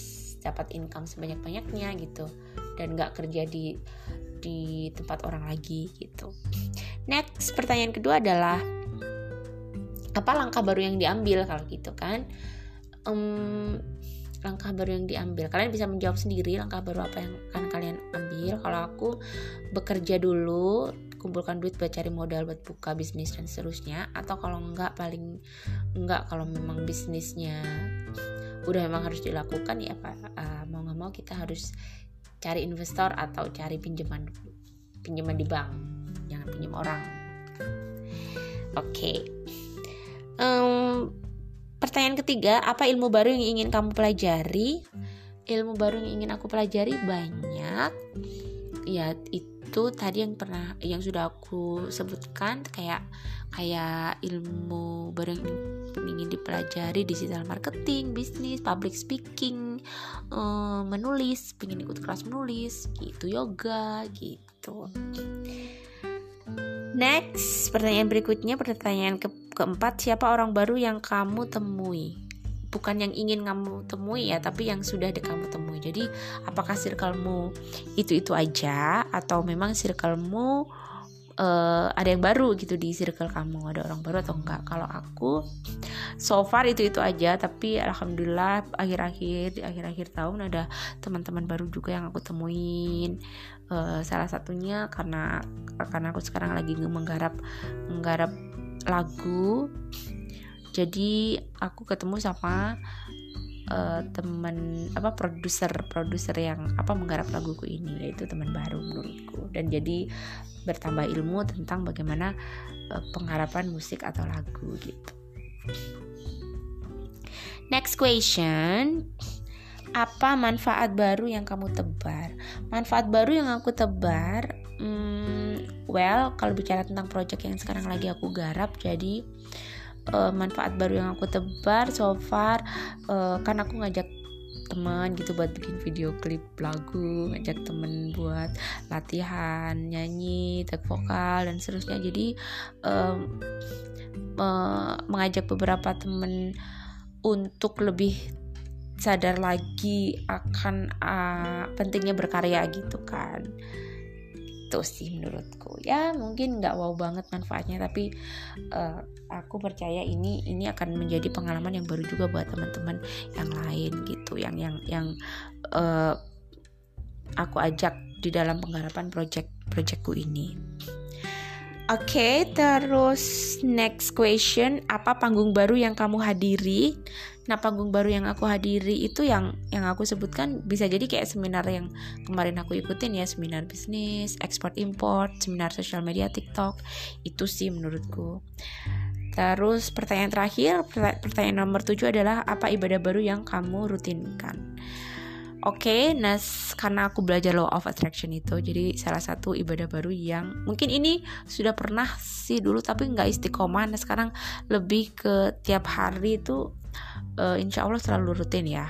dapat income sebanyak banyaknya gitu dan nggak kerja di di tempat orang lagi gitu next pertanyaan kedua adalah apa langkah baru yang diambil kalau gitu kan? Um, langkah baru yang diambil. Kalian bisa menjawab sendiri langkah baru apa yang akan kalian ambil. Kalau aku bekerja dulu kumpulkan duit buat cari modal buat buka bisnis dan seterusnya atau kalau enggak paling enggak kalau memang bisnisnya udah memang harus dilakukan ya pak uh, mau nggak mau kita harus cari investor atau cari pinjaman pinjaman di bank. Jangan pinjam orang. Oke. okay. Um, pertanyaan ketiga apa ilmu baru yang ingin kamu pelajari ilmu baru yang ingin aku pelajari banyak ya itu tadi yang pernah yang sudah aku sebutkan kayak kayak ilmu baru yang ingin dipelajari digital marketing, bisnis, public speaking, um, menulis, pengen ikut kelas menulis, gitu yoga, gitu. Next, pertanyaan berikutnya, pertanyaan ke keempat, siapa orang baru yang kamu temui? bukan yang ingin kamu temui ya tapi yang sudah di kamu temui. Jadi apakah circlemu itu itu aja atau memang circlemu uh, ada yang baru gitu di circle kamu? Ada orang baru atau enggak? Kalau aku so far itu itu aja tapi alhamdulillah akhir-akhir akhir-akhir tahun ada teman-teman baru juga yang aku temuin. Uh, salah satunya karena karena aku sekarang lagi menggarap menggarap lagu. Jadi aku ketemu sama uh, teman apa produser produser yang apa menggarap laguku ini yaitu teman baru menurutku. Dan jadi bertambah ilmu tentang bagaimana uh, pengharapan musik atau lagu gitu. Next question. Apa manfaat baru yang kamu tebar? Manfaat baru yang aku tebar hmm, well kalau bicara tentang project yang sekarang lagi aku garap jadi uh, manfaat baru yang aku tebar so far uh, kan aku ngajak teman gitu buat bikin video klip lagu ngajak temen buat latihan nyanyi tag vokal dan seterusnya. Jadi um, uh, mengajak beberapa temen untuk lebih sadar lagi akan uh, pentingnya berkarya gitu kan itu sih menurutku. Ya mungkin nggak wow banget manfaatnya tapi uh, aku percaya ini ini akan menjadi pengalaman yang baru juga buat teman-teman yang lain gitu yang yang yang uh, aku ajak di dalam penggarapan project projectku ini. Oke, okay, terus next question, apa panggung baru yang kamu hadiri? Nah, panggung baru yang aku hadiri itu yang yang aku sebutkan bisa jadi kayak seminar yang kemarin aku ikutin ya, seminar bisnis, ekspor import, seminar sosial media TikTok. Itu sih menurutku. Terus pertanyaan terakhir, pertanyaan nomor 7 adalah apa ibadah baru yang kamu rutinkan? Oke, okay, nah karena aku belajar law of attraction itu, jadi salah satu ibadah baru yang mungkin ini sudah pernah sih dulu tapi nggak istiqomah. Nah sekarang lebih ke tiap hari itu, uh, insya Allah selalu rutin ya.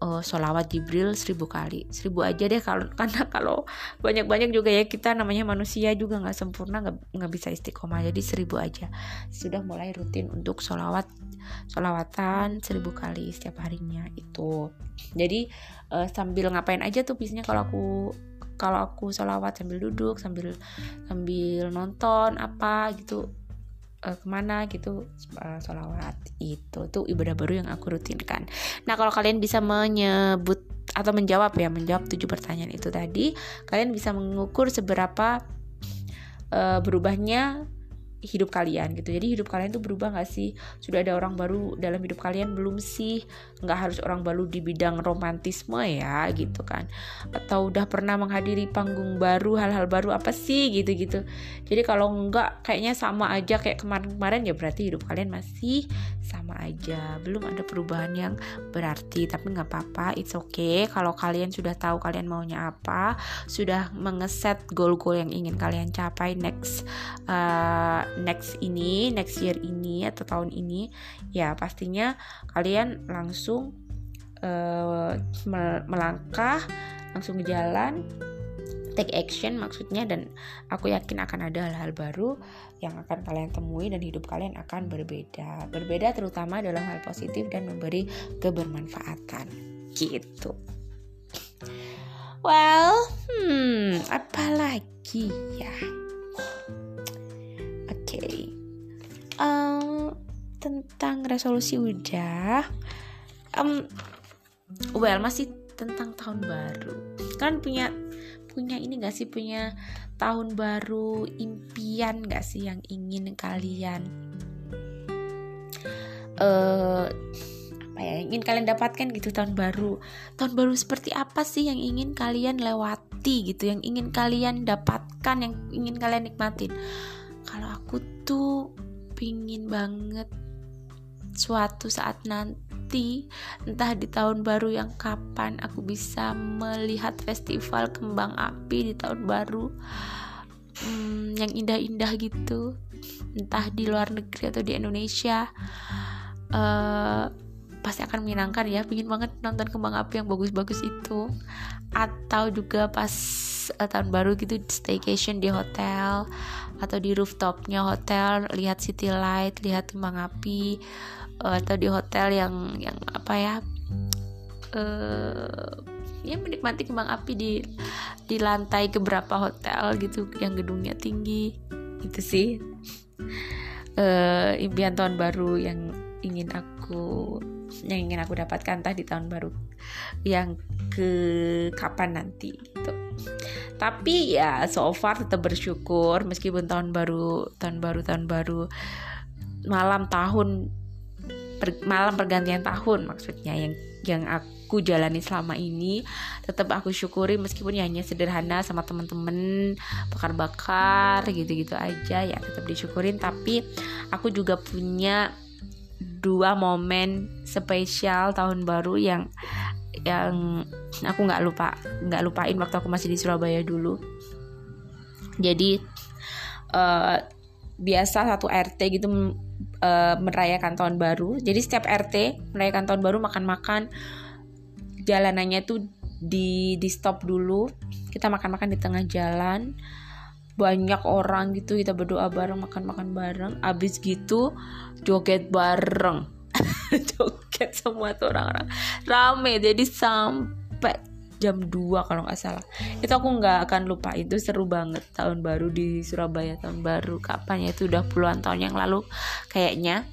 Uh, solawat Jibril seribu kali. Seribu aja deh kalau karena kalau banyak-banyak juga ya kita namanya manusia juga nggak sempurna nggak bisa istiqomah. Jadi seribu aja. Sudah mulai rutin untuk solawat solawatan seribu kali setiap harinya itu. Jadi uh, sambil ngapain aja tuh biasanya kalau aku kalau aku sholawat sambil duduk sambil sambil nonton apa gitu uh, ke mana gitu uh, sholawat itu. Tuh ibadah baru yang aku rutinkan. Nah kalau kalian bisa menyebut atau menjawab ya menjawab tujuh pertanyaan itu tadi kalian bisa mengukur seberapa uh, berubahnya hidup kalian gitu. Jadi hidup kalian tuh berubah gak sih? Sudah ada orang baru dalam hidup kalian belum sih? Nggak harus orang baru di bidang romantisme ya gitu kan. Atau udah pernah menghadiri panggung baru hal-hal baru apa sih? Gitu gitu jadi kalau nggak kayaknya sama aja kayak kemarin-kemarin ya berarti hidup kalian masih sama aja. Belum ada perubahan yang berarti tapi nggak apa-apa. It's okay. Kalau kalian sudah tahu kalian maunya apa sudah mengeset goal-goal yang ingin kalian capai next uh, next ini next year ini atau tahun ini ya pastinya kalian langsung uh, melangkah langsung jalan take action maksudnya dan aku yakin akan ada hal-hal baru yang akan kalian temui dan hidup kalian akan berbeda. Berbeda terutama dalam hal positif dan memberi kebermanfaatan. Gitu. Well hmm apa lagi ya tentang resolusi udah um, well masih tentang tahun baru. Kan punya punya ini gak sih? Punya tahun baru impian gak sih yang ingin kalian uh, apa ya ingin kalian dapatkan gitu tahun baru? Tahun baru seperti apa sih yang ingin kalian lewati gitu? Yang ingin kalian dapatkan yang ingin kalian nikmatin? Kalau aku tuh pingin banget suatu saat nanti entah di tahun baru yang kapan aku bisa melihat festival kembang api di tahun baru hmm, yang indah-indah gitu. Entah di luar negeri atau di Indonesia uh, pasti akan menyenangkan ya. Pingin banget nonton kembang api yang bagus-bagus itu. Atau juga pas uh, tahun baru gitu staycation di hotel atau di rooftopnya hotel lihat city light lihat kembang api atau di hotel yang yang apa ya uh, ya menikmati kembang api di di lantai keberapa hotel gitu yang gedungnya tinggi itu sih. Uh, impian tahun baru yang ingin aku yang ingin aku dapatkan entah di tahun baru yang ke kapan nanti gitu. Tapi ya so far tetap bersyukur meskipun tahun baru tahun baru tahun baru malam tahun per, malam pergantian tahun maksudnya yang yang aku jalani selama ini. Tetap aku syukuri meskipun ya hanya sederhana sama temen-temen bakar-bakar gitu-gitu aja ya tetap disyukurin. Tapi aku juga punya dua momen spesial tahun baru yang yang aku nggak lupa nggak lupain waktu aku masih di Surabaya dulu. Jadi uh, biasa satu RT gitu uh, merayakan tahun baru. Jadi setiap RT merayakan tahun baru makan-makan. Jalanannya tuh di di stop dulu. Kita makan-makan di tengah jalan. Banyak orang gitu kita berdoa bareng makan-makan bareng. Abis gitu joget bareng. Joget semua tuh orang-orang. Rame jadi sampai jam 2 kalau nggak salah. Itu aku nggak akan lupa. Itu seru banget tahun baru di Surabaya tahun baru kapan ya? Itu udah puluhan tahun yang lalu kayaknya.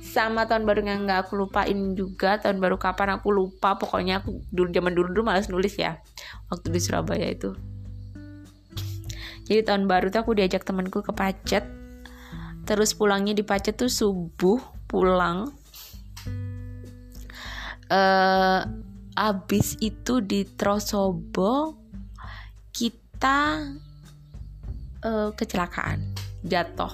Sama tahun baru yang nggak aku lupain juga tahun baru kapan aku lupa. Pokoknya aku dulu zaman dulu dulu malas nulis ya waktu di Surabaya itu. Jadi tahun baru tuh aku diajak temanku ke Pacet. Terus pulangnya di Pacet tuh subuh pulang. Uh, abis itu di Trosobo kita uh, kecelakaan. Jatuh.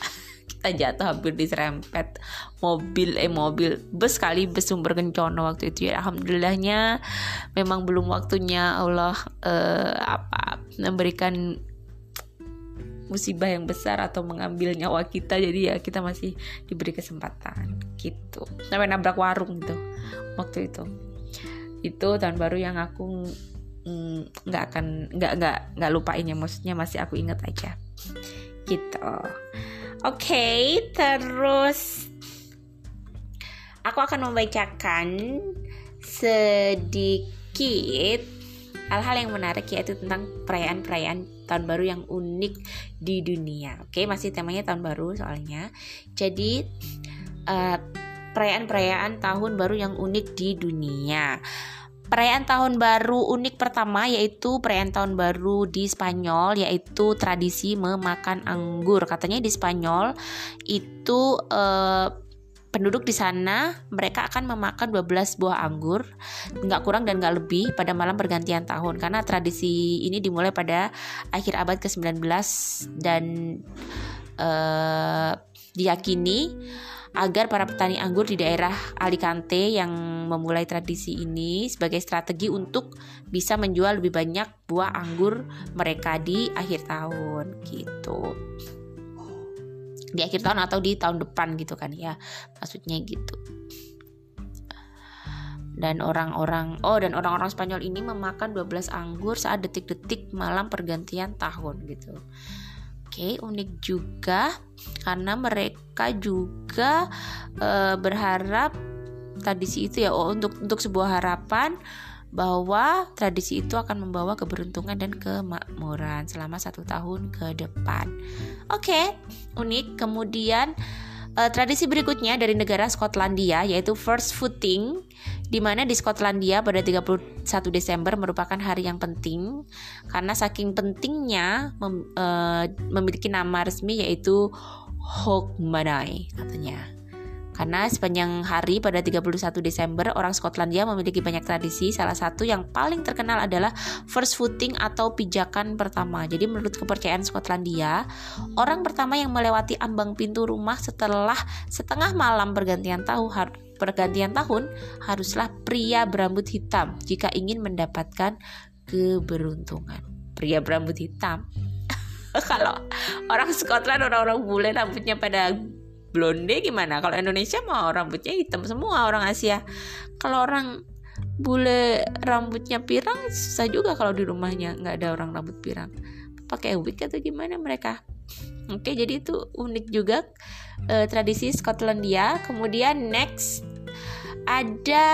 Kita jatuh hampir diserempet. Mobil eh mobil. Bus kali bus sumber kencono waktu itu. Ya alhamdulillahnya memang belum waktunya Allah uh, apa memberikan musibah yang besar atau mengambil nyawa kita. Jadi ya kita masih diberi kesempatan. Gitu. Sampai nabrak warung gitu waktu itu itu tahun baru yang aku mm, nggak mm, akan nggak nggak nggak lupain ya maksudnya masih aku ingat aja gitu oke okay, terus aku akan membacakan sedikit hal-hal yang menarik yaitu tentang perayaan-perayaan tahun baru yang unik di dunia. Oke, masih temanya tahun baru soalnya. Jadi uh, perayaan-perayaan tahun baru yang unik di dunia. Perayaan tahun baru unik pertama yaitu perayaan tahun baru di Spanyol yaitu tradisi memakan anggur. Katanya di Spanyol itu uh, penduduk di sana mereka akan memakan 12 buah anggur nggak kurang dan nggak lebih pada malam pergantian tahun karena tradisi ini dimulai pada akhir abad ke-19 dan uh, diyakini agar para petani anggur di daerah Alicante yang memulai tradisi ini sebagai strategi untuk bisa menjual lebih banyak buah anggur mereka di akhir tahun gitu. Di akhir tahun atau di tahun depan gitu kan ya. Maksudnya gitu. Dan orang-orang oh dan orang-orang Spanyol ini memakan 12 anggur saat detik-detik malam pergantian tahun gitu. Oke, unik juga karena mereka juga e, berharap tradisi itu ya oh, untuk untuk sebuah harapan bahwa tradisi itu akan membawa keberuntungan dan kemakmuran selama satu tahun ke depan. Oke, okay, unik. Kemudian uh, tradisi berikutnya dari negara Skotlandia yaitu First Footing di mana di Skotlandia pada 31 Desember merupakan hari yang penting karena saking pentingnya mem, uh, memiliki nama resmi yaitu Hogmanay katanya. Karena sepanjang hari pada 31 Desember orang Skotlandia memiliki banyak tradisi. Salah satu yang paling terkenal adalah first footing atau pijakan pertama. Jadi menurut kepercayaan Skotlandia, orang pertama yang melewati ambang pintu rumah setelah setengah malam pergantian tahun pergantian tahun haruslah pria berambut hitam jika ingin mendapatkan keberuntungan. Pria berambut hitam. Kalau orang Scotland orang-orang bule rambutnya pada blonde gimana? Kalau Indonesia mau rambutnya hitam semua orang Asia. Kalau orang bule rambutnya pirang susah juga kalau di rumahnya nggak ada orang rambut pirang. Pakai wig atau gimana mereka? Oke jadi itu unik juga uh, tradisi Skotlandia kemudian next ada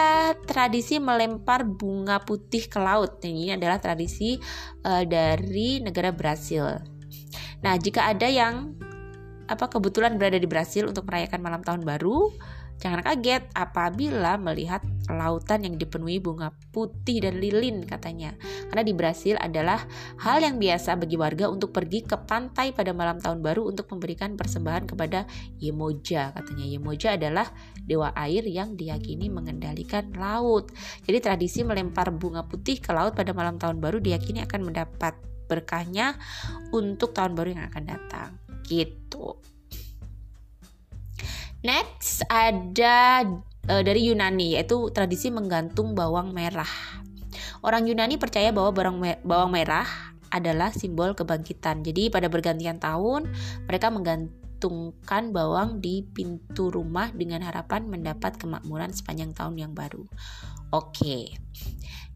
tradisi melempar bunga putih ke laut. Ini adalah tradisi uh, dari negara Brasil. Nah, jika ada yang apa kebetulan berada di Brasil untuk merayakan malam tahun baru, jangan kaget apabila melihat lautan yang dipenuhi bunga putih dan lilin katanya. Karena di Brasil adalah hal yang biasa bagi warga untuk pergi ke pantai pada malam tahun baru untuk memberikan persembahan kepada Yemoja katanya. Yemoja adalah dewa air yang diyakini mengendalikan laut. Jadi tradisi melempar bunga putih ke laut pada malam tahun baru diyakini akan mendapat berkahnya untuk tahun baru yang akan datang gitu. Next ada uh, dari Yunani yaitu tradisi menggantung bawang merah. Orang Yunani percaya bahwa bawang, bawang merah adalah simbol kebangkitan. Jadi pada bergantian tahun mereka menggantungkan bawang di pintu rumah dengan harapan mendapat kemakmuran sepanjang tahun yang baru. Oke. Okay.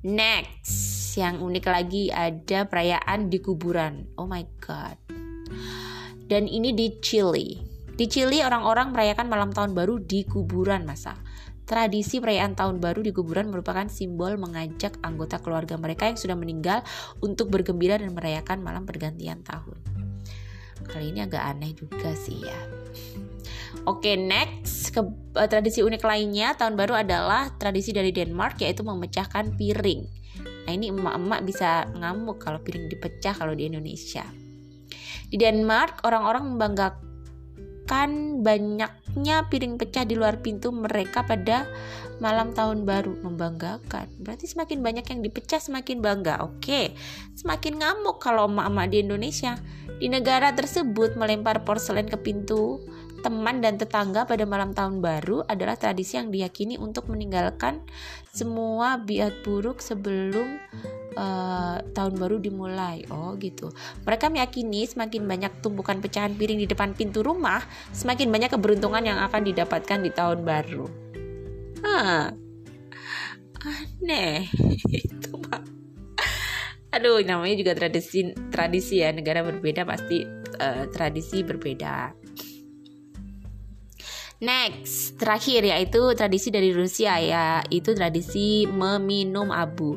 Next, yang unik lagi ada perayaan di kuburan. Oh my god dan ini di Chili. Di Chili orang-orang merayakan malam tahun baru di kuburan masa. Tradisi perayaan tahun baru di kuburan merupakan simbol mengajak anggota keluarga mereka yang sudah meninggal untuk bergembira dan merayakan malam pergantian tahun. Kali ini agak aneh juga sih ya. Oke, next ke uh, tradisi unik lainnya tahun baru adalah tradisi dari Denmark yaitu memecahkan piring. Nah, ini emak-emak bisa ngamuk kalau piring dipecah kalau di Indonesia. Di Denmark, orang-orang membanggakan banyaknya piring pecah di luar pintu mereka pada malam tahun baru. Membanggakan. Berarti semakin banyak yang dipecah semakin bangga. Oke. Semakin ngamuk kalau emak-emak di Indonesia. Di negara tersebut melempar porselen ke pintu teman dan tetangga pada malam tahun baru adalah tradisi yang diyakini untuk meninggalkan semua biat buruk sebelum uh, tahun baru dimulai. Oh, gitu. Mereka meyakini semakin banyak tumpukan pecahan piring di depan pintu rumah, semakin banyak keberuntungan yang akan didapatkan di tahun baru. Hah. Aneh. Itu Pak. Aduh, namanya juga tradisi tradisi ya, negara berbeda pasti uh, tradisi berbeda. Next, terakhir yaitu tradisi dari Rusia ya, itu tradisi meminum abu.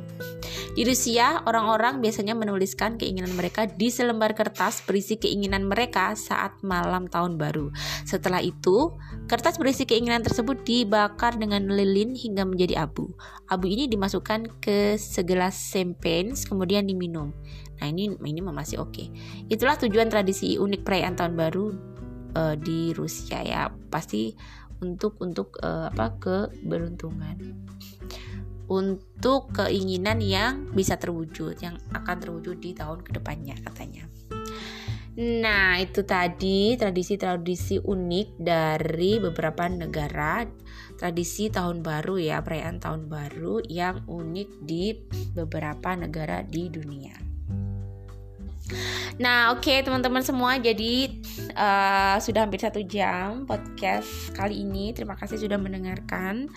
Di Rusia, orang-orang biasanya menuliskan keinginan mereka di selembar kertas berisi keinginan mereka saat malam tahun baru. Setelah itu, kertas berisi keinginan tersebut dibakar dengan lilin hingga menjadi abu. Abu ini dimasukkan ke segelas champagne kemudian diminum. Nah, ini ini masih oke. Okay. Itulah tujuan tradisi unik perayaan tahun baru uh, di Rusia ya. Pasti untuk untuk uh, apa keberuntungan untuk keinginan yang bisa terwujud yang akan terwujud di tahun ke depannya katanya Nah, itu tadi tradisi-tradisi unik dari beberapa negara, tradisi tahun baru ya, perayaan tahun baru yang unik di beberapa negara di dunia. Nah, oke okay, teman-teman semua, jadi uh, sudah hampir satu jam podcast kali ini. Terima kasih sudah mendengarkan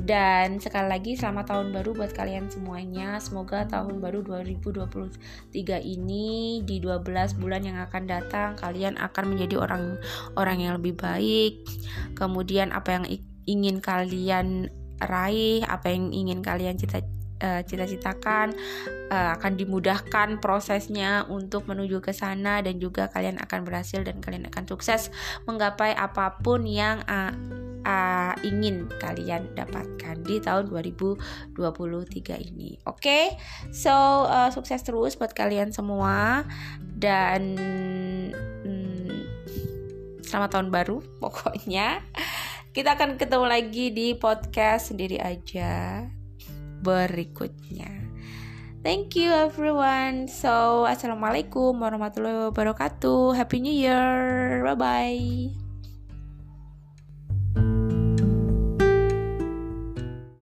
dan sekali lagi selamat tahun baru buat kalian semuanya. Semoga tahun baru 2023 ini di 12 bulan yang akan datang kalian akan menjadi orang orang yang lebih baik. Kemudian apa yang ingin kalian raih, apa yang ingin kalian cita uh, cita-citakan uh, akan dimudahkan prosesnya untuk menuju ke sana dan juga kalian akan berhasil dan kalian akan sukses menggapai apa pun yang uh, uh, ingin kalian dapatkan di tahun 2023 ini. Oke, okay? so uh, sukses terus buat kalian semua dan hmm, selamat tahun baru pokoknya. Kita akan ketemu lagi di podcast sendiri aja berikutnya. Thank you everyone. So, assalamualaikum warahmatullahi wabarakatuh. Happy New Year. Bye bye.